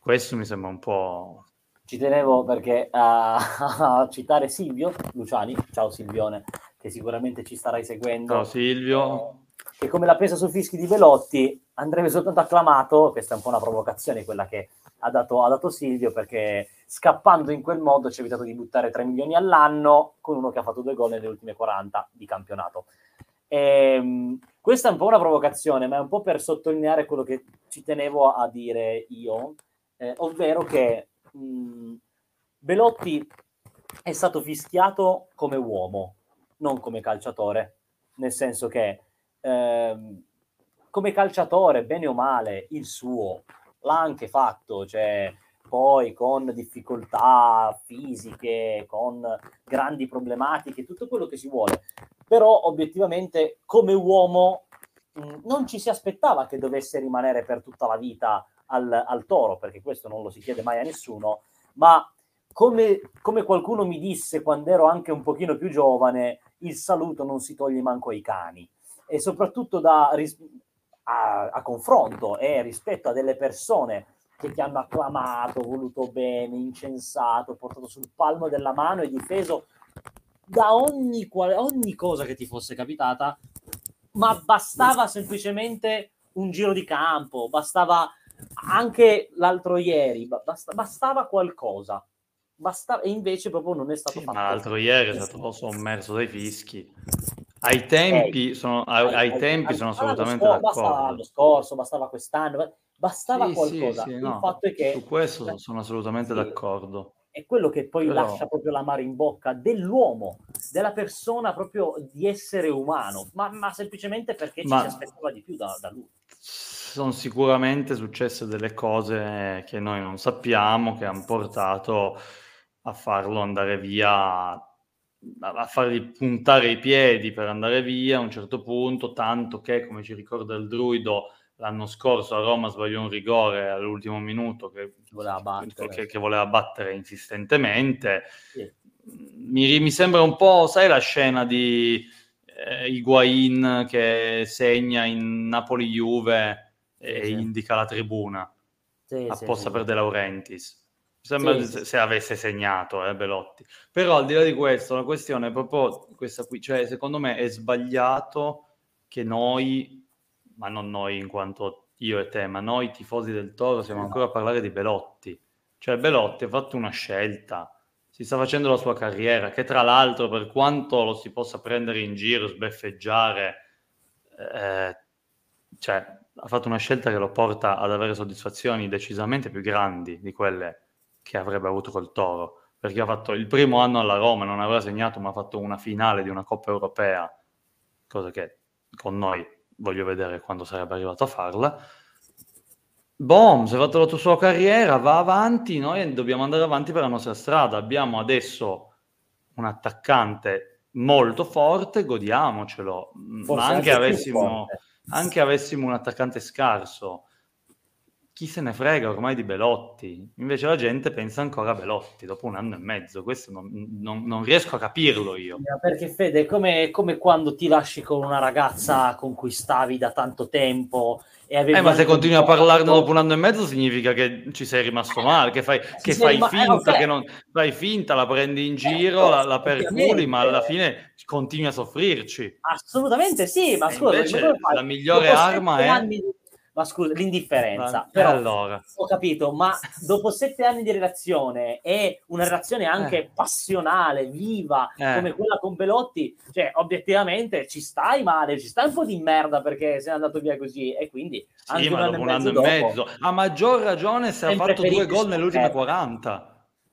[SPEAKER 2] Questo mi sembra un po'...
[SPEAKER 1] Ci tenevo perché a, (laughs) a citare Silvio Luciani, ciao Silvione, che sicuramente ci starai seguendo.
[SPEAKER 2] Ciao Silvio.
[SPEAKER 1] Eh, che come la pesa sui fischi di Belotti andrebbe soltanto acclamato, questa è un po' una provocazione quella che ha dato, ha dato Silvio, perché scappando in quel modo ci ha evitato di buttare 3 milioni all'anno con uno che ha fatto due gol nelle ultime 40 di campionato. E, ehm, questa è un po' una provocazione, ma è un po' per sottolineare quello che ci tenevo a dire io, eh, ovvero che mh, Belotti è stato fischiato come uomo, non come calciatore, nel senso che eh, come calciatore, bene o male, il suo l'ha anche fatto, cioè poi con difficoltà fisiche, con grandi problematiche, tutto quello che si vuole. Però obiettivamente come uomo mh, non ci si aspettava che dovesse rimanere per tutta la vita al, al, toro, perché questo non lo si chiede mai a nessuno, ma come, come, qualcuno mi disse quando ero anche un pochino più giovane, il saluto non si toglie manco ai cani e soprattutto da, a, a confronto e rispetto a delle persone che ti hanno acclamato, voluto bene, incensato, portato sul palmo della mano e difeso da ogni, ogni cosa che ti fosse capitata, ma bastava semplicemente un giro di campo, bastava anche l'altro ieri, basta, bastava qualcosa. Basta, e invece proprio non è stato
[SPEAKER 2] sì,
[SPEAKER 1] fatto.
[SPEAKER 2] Ma l'altro ieri è stato sommerso dai fischi. Ai tempi eh, sono, ai, ai, ai tempi sono assolutamente
[SPEAKER 1] scorso, d'accordo. Bastava l'anno scorso, bastava quest'anno, bastava
[SPEAKER 2] sì,
[SPEAKER 1] qualcosa.
[SPEAKER 2] Sì, sì, no, che, su questo sono assolutamente d'accordo
[SPEAKER 1] è quello che poi Però... lascia proprio l'amaro in bocca dell'uomo, della persona proprio di essere umano, ma, ma semplicemente perché ma... ci si aspettava di più da, da lui.
[SPEAKER 2] Sono sicuramente successe delle cose che noi non sappiamo, che hanno portato a farlo andare via, a fargli puntare i piedi per andare via a un certo punto, tanto che, come ci ricorda il druido, l'anno scorso a Roma sbagliò un rigore all'ultimo minuto che voleva battere, che, che voleva battere insistentemente. Sì. Mi, mi, sembra un po', sai, la scena di eh, Higuain che segna in Napoli-Juve e sì, indica la tribuna sì, apposta per De Laurentiis. Sembra se, se avesse segnato eh, Belotti. Però al di là di questo, la questione è proprio questa qui, cioè secondo me è sbagliato che noi ma non noi in quanto io e te, ma noi tifosi del Toro siamo ancora a parlare di Belotti. Cioè Belotti ha fatto una scelta, si sta facendo la sua carriera, che tra l'altro per quanto lo si possa prendere in giro, sbeffeggiare, eh, cioè ha fatto una scelta che lo porta ad avere soddisfazioni decisamente più grandi di quelle che avrebbe avuto col Toro, perché ha fatto il primo anno alla Roma, non aveva segnato, ma ha fatto una finale di una Coppa Europea, cosa che con noi voglio vedere quando sarebbe arrivato a farla. Boom, si è fatto la tua sua carriera, va avanti, noi dobbiamo andare avanti per la nostra strada. Abbiamo adesso un attaccante molto forte, godiamocelo. Forse Ma anche, anche avessimo, anche avessimo un attaccante scarso, chi se ne frega ormai di Belotti? Invece la gente pensa ancora a Belotti dopo un anno e mezzo. Questo non, non, non riesco a capirlo io.
[SPEAKER 1] Perché Fede, è come, come, quando ti lasci con una ragazza con cui stavi da tanto tempo. E avevi
[SPEAKER 2] eh, ma se continui a parlarne dopo un anno e mezzo significa che ci sei rimasto male, che fai, che fai rima- finta, eh, che non, fai finta, la prendi in giro, eh, la, la perculi, ma alla fine continui a soffrirci.
[SPEAKER 1] Assolutamente sì, ma scusa,
[SPEAKER 2] invece la migliore arma è... Anni
[SPEAKER 1] ma scusa, l'indifferenza. Ma, Però, allora. Ho capito, ma (laughs) dopo sette anni di relazione e una relazione anche eh. passionale, viva, eh. come quella con Belotti, cioè, obiettivamente ci stai male, ci stai un po' di merda perché sei andato via così e quindi
[SPEAKER 2] sì, anche un anno, un anno e mezzo. A maggior ragione se ha fatto due gol nelle ultime 40.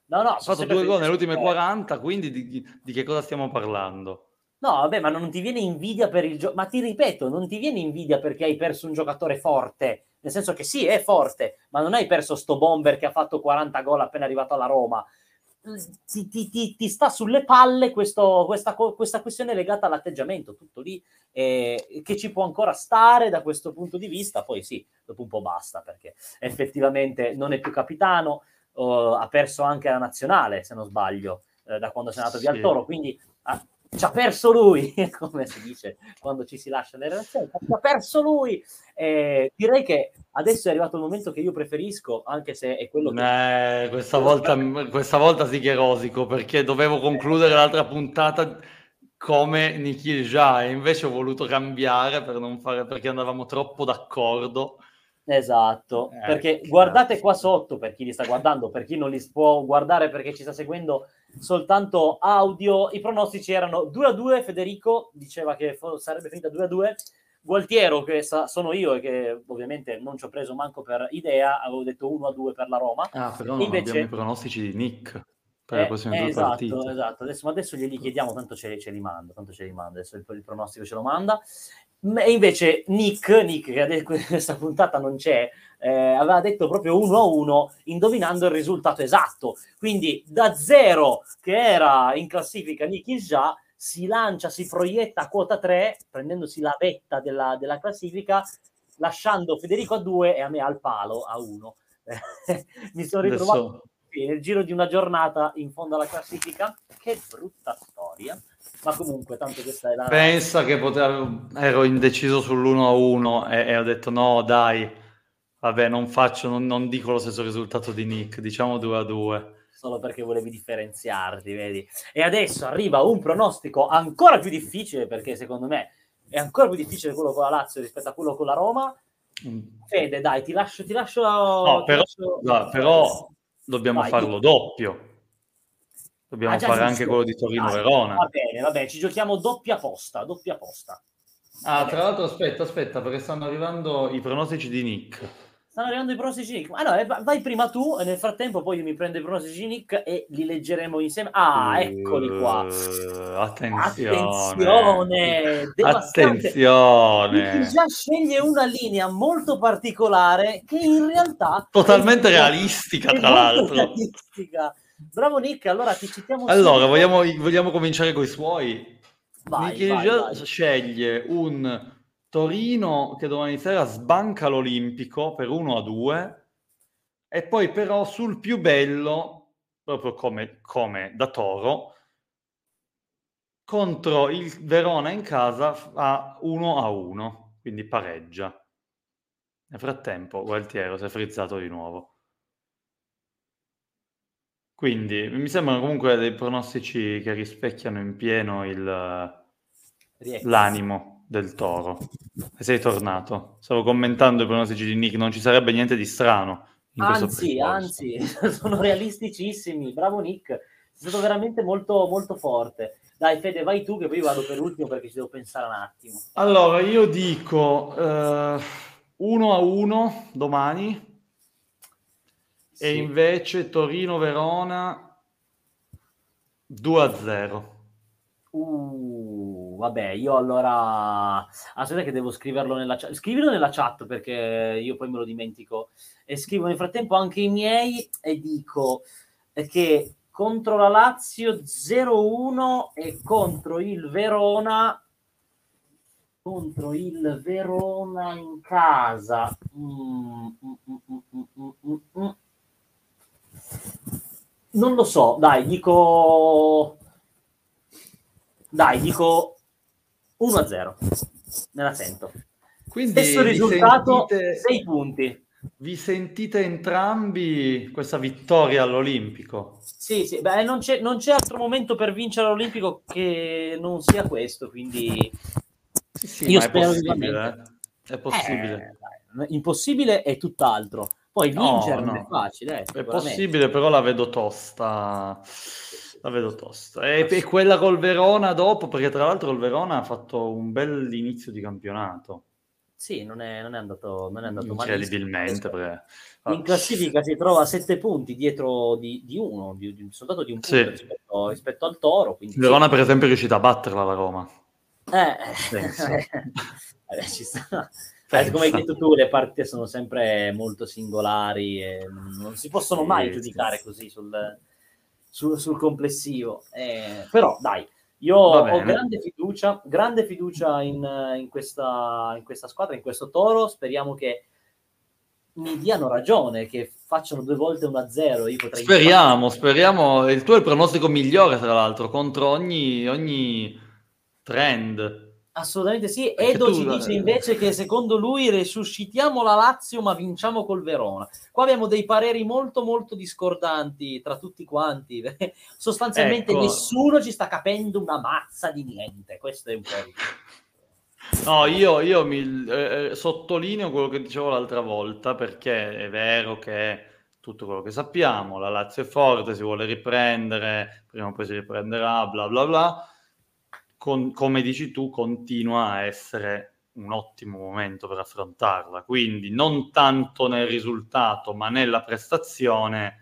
[SPEAKER 2] No, no, ha fatto due gol nelle ultime 40, quindi di, di che cosa stiamo parlando?
[SPEAKER 1] No, vabbè, ma non ti viene invidia per il gioco. Ma ti ripeto, non ti viene invidia perché hai perso un giocatore forte. Nel senso che sì, è forte, ma non hai perso sto bomber che ha fatto 40 gol appena arrivato alla Roma. Ti, ti, ti, ti sta sulle palle questo, questa, questa, questione legata all'atteggiamento, tutto lì, eh, che ci può ancora stare da questo punto di vista. Poi sì, dopo un po' basta perché effettivamente non è più capitano, uh, ha perso anche la nazionale, se non sbaglio, eh, da quando è andato via al Toro. Quindi ah, ci ha perso lui, (laughs) come si dice quando ci si lascia le relazioni, ci ha perso lui. Eh, direi che adesso è arrivato il momento che io preferisco, anche se è quello
[SPEAKER 2] che... Eh, questa, volta, questa volta sì che rosico, perché dovevo concludere l'altra puntata come Nikhil già e invece ho voluto cambiare per non fare, perché andavamo troppo d'accordo.
[SPEAKER 1] Esatto, eh, perché guardate qua sotto per chi li sta guardando, per chi non li può guardare perché ci sta seguendo soltanto audio. I pronostici erano 2 a 2. Federico diceva che sarebbe finita 2 a 2. Gualtiero, che sa- sono io e che ovviamente non ci ho preso manco per idea, avevo detto 1 a 2 per la Roma.
[SPEAKER 2] Ah, però non Invece... abbiamo i pronostici di Nick per eh, le prossime due
[SPEAKER 1] esatto,
[SPEAKER 2] partite.
[SPEAKER 1] Esatto, adesso, ma adesso glieli chiediamo, tanto ce, ce li manda, tanto ce li manda, adesso il, il pronostico ce lo manda. E invece Nick, Nick che adesso (laughs) questa puntata non c'è, eh, aveva detto proprio 1 a 1 indovinando il risultato esatto. Quindi da zero che era in classifica Nick già si lancia, si proietta a quota 3 prendendosi la vetta della, della classifica lasciando Federico a 2 e a me al palo a 1. (laughs) Mi sono ritrovato Adesso... nel giro di una giornata in fondo alla classifica. Che brutta storia ma comunque tanto questa è la...
[SPEAKER 2] Pensa che potevo... ero indeciso sull'1-1 e, e ho detto no dai, vabbè non faccio, non, non dico lo stesso risultato di Nick, diciamo 2-2
[SPEAKER 1] solo perché volevi differenziarti, vedi? E adesso arriva un pronostico ancora più difficile, perché secondo me è ancora più difficile quello con la Lazio rispetto a quello con la Roma. Mm. Fede, dai, ti lascio... Ti lascio
[SPEAKER 2] no,
[SPEAKER 1] ti
[SPEAKER 2] però, lascio... No, però dobbiamo Vai, farlo ti... doppio. Dobbiamo ah, fare anche quello di Torino-Verona.
[SPEAKER 1] Va bene, va bene, ci giochiamo doppia posta, doppia posta.
[SPEAKER 2] Ah, tra l'altro aspetta, aspetta, perché stanno arrivando i pronostici di Nick.
[SPEAKER 1] Stanno arrivando i pronostici di Nick. Allora, vai prima tu e nel frattempo poi io mi prendo i pronostici di Nick e li leggeremo insieme. Ah, eccoli qua.
[SPEAKER 2] Uh, attenzione.
[SPEAKER 1] Attenzione.
[SPEAKER 2] Attenzione.
[SPEAKER 1] Nick già sceglie una linea molto particolare che in realtà...
[SPEAKER 2] Totalmente realistica, tra l'altro. Realistica
[SPEAKER 1] Bravo Nick, allora ti citiamo.
[SPEAKER 2] Allora, vogliamo, vogliamo, cominciare con i suoi? Vai, vai, vai. sceglie un Torino che domani sera sbanca l'Olimpico per 1 a 2 e poi però sul più bello, proprio come, come da Toro, contro il Verona in casa a 1 a 1, quindi pareggia. Nel frattempo Gualtiero si è frizzato di nuovo. Quindi mi sembrano comunque dei pronostici che rispecchiano in pieno il, l'animo del toro. E sei tornato. Stavo commentando i pronostici di Nick, non ci sarebbe niente di strano.
[SPEAKER 1] anzi, anzi, (laughs) sono realisticissimi. Bravo Nick, è stato veramente molto, molto forte. Dai, Fede, vai tu che poi vado per ultimo perché ci devo pensare un attimo.
[SPEAKER 2] Allora, io dico uh, uno a uno domani sì. e invece Torino-Verona 2-0.
[SPEAKER 1] Uh, vabbè, io allora... Aspetta che devo scriverlo nella chat. Scrivilo nella chat perché io poi me lo dimentico. E scrivo nel frattempo anche i miei e dico che contro la Lazio 0-1 e contro il Verona contro il Verona in casa. Mm, mm, mm, non lo so, dai, dico dai, dico 1-0. Me la sento.
[SPEAKER 2] Quindi
[SPEAKER 1] Stesso risultato, 6 punti.
[SPEAKER 2] Vi sentite entrambi questa vittoria all'Olimpico?
[SPEAKER 1] Sì, sì, beh, non c'è, non c'è altro momento per vincere all'Olimpico che non sia questo, quindi
[SPEAKER 2] sì, sì, io spero è possibile, eh? è possibile.
[SPEAKER 1] Eh, impossibile è tutt'altro. Poi vincere no, no. è facile.
[SPEAKER 2] Eh, è possibile, però la vedo tosta la vedo tosta. E, e, quella col Verona dopo, perché tra l'altro il Verona ha fatto un bel inizio di campionato.
[SPEAKER 1] Sì, non è, non è andato, non è andato
[SPEAKER 2] Incredibilmente. Perché...
[SPEAKER 1] In classifica si trova a sette punti dietro di, di uno, di, di, soltanto di un punto sì. rispetto, rispetto, al Toro.
[SPEAKER 2] Il Verona, per esempio, è riuscita a batterla la Roma.
[SPEAKER 1] Eh, (laughs) eh, ci sta. Eh, come hai detto tu, le partite sono sempre molto singolari e non si possono mai sì, giudicare così sul, sul, sul complessivo. Eh, però dai, io ho grande fiducia, grande fiducia in, in, questa, in questa squadra, in questo Toro. Speriamo che mi diano ragione, che facciano due volte 1-0.
[SPEAKER 2] speriamo, fare... speriamo. Il tuo è il pronostico migliore, tra l'altro, contro ogni, ogni trend.
[SPEAKER 1] Assolutamente sì. Perché Edo ci dice invece che secondo lui resuscitiamo la Lazio ma vinciamo col Verona. Qua abbiamo dei pareri molto molto discordanti tra tutti quanti. (laughs) Sostanzialmente ecco. nessuno ci sta capendo una mazza di niente. Questo è un po'. (laughs)
[SPEAKER 2] No, io, io mi eh, eh, sottolineo quello che dicevo l'altra volta perché è vero che tutto quello che sappiamo, la Lazio è forte, si vuole riprendere, prima o poi si riprenderà, bla bla bla con, come dici tu, continua a essere un ottimo momento per affrontarla. Quindi non tanto nel risultato, ma nella prestazione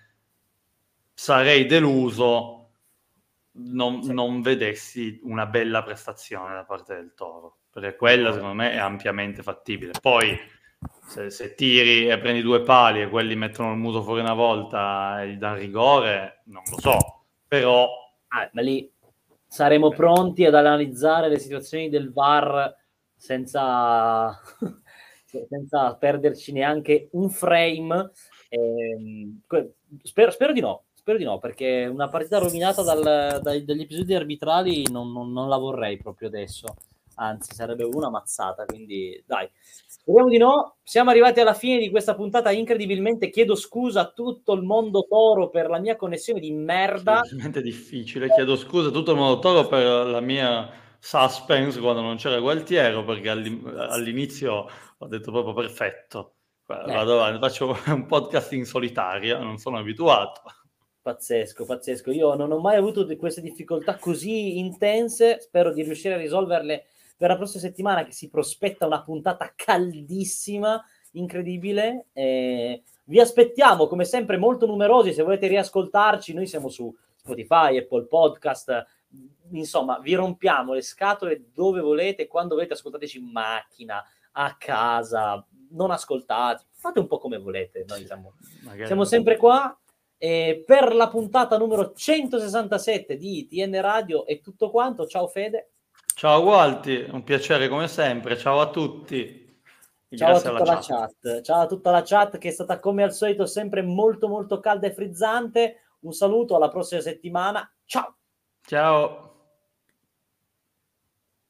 [SPEAKER 2] sarei deluso non, sì. non vedessi una bella prestazione da parte del Toro, perché quella secondo me è ampiamente fattibile. Poi se, se, tiri e prendi due pali e quelli mettono il muso fuori una volta e gli danno rigore, non lo so, però...
[SPEAKER 1] Ah, ma lì saremo pronti ad analizzare le situazioni del VAR senza, senza perderci neanche un frame. Eh, spero, spero, di no, spero di no, perché una partita rovinata dal, dai, dagli episodi arbitrali non, non, non la vorrei proprio adesso anzi sarebbe una mazzata, quindi dai. Speriamo di no. Siamo arrivati alla fine di questa puntata. Incredibilmente chiedo scusa a tutto il mondo toro per la mia connessione di merda.
[SPEAKER 2] È veramente difficile. Chiedo scusa a tutto il mondo toro per la mia suspense quando non c'era Gualtiero, perché all'inizio ho detto proprio perfetto. Eh. Vado avanti, faccio un podcast in solitaria, non sono abituato.
[SPEAKER 1] Pazzesco, pazzesco. Io non ho mai avuto queste difficoltà così intense. Spero di riuscire a risolverle per la prossima settimana che si prospetta una puntata caldissima, incredibile. Eh, vi aspettiamo come sempre molto numerosi, se volete riascoltarci, noi siamo su Spotify, Apple Podcast, insomma vi rompiamo le scatole dove volete, quando volete, ascoltateci in macchina, a casa, non ascoltate, fate un po' come volete, noi siamo, siamo sempre qua. E per la puntata numero 167 di TN Radio è tutto quanto. Ciao Fede.
[SPEAKER 2] Ciao Walti, un piacere come sempre. Ciao a tutti.
[SPEAKER 1] Ciao a tutta la chat. chat. Ciao a tutta la chat che è stata come al solito sempre molto molto calda e frizzante. Un saluto alla prossima settimana. Ciao.
[SPEAKER 2] Ciao.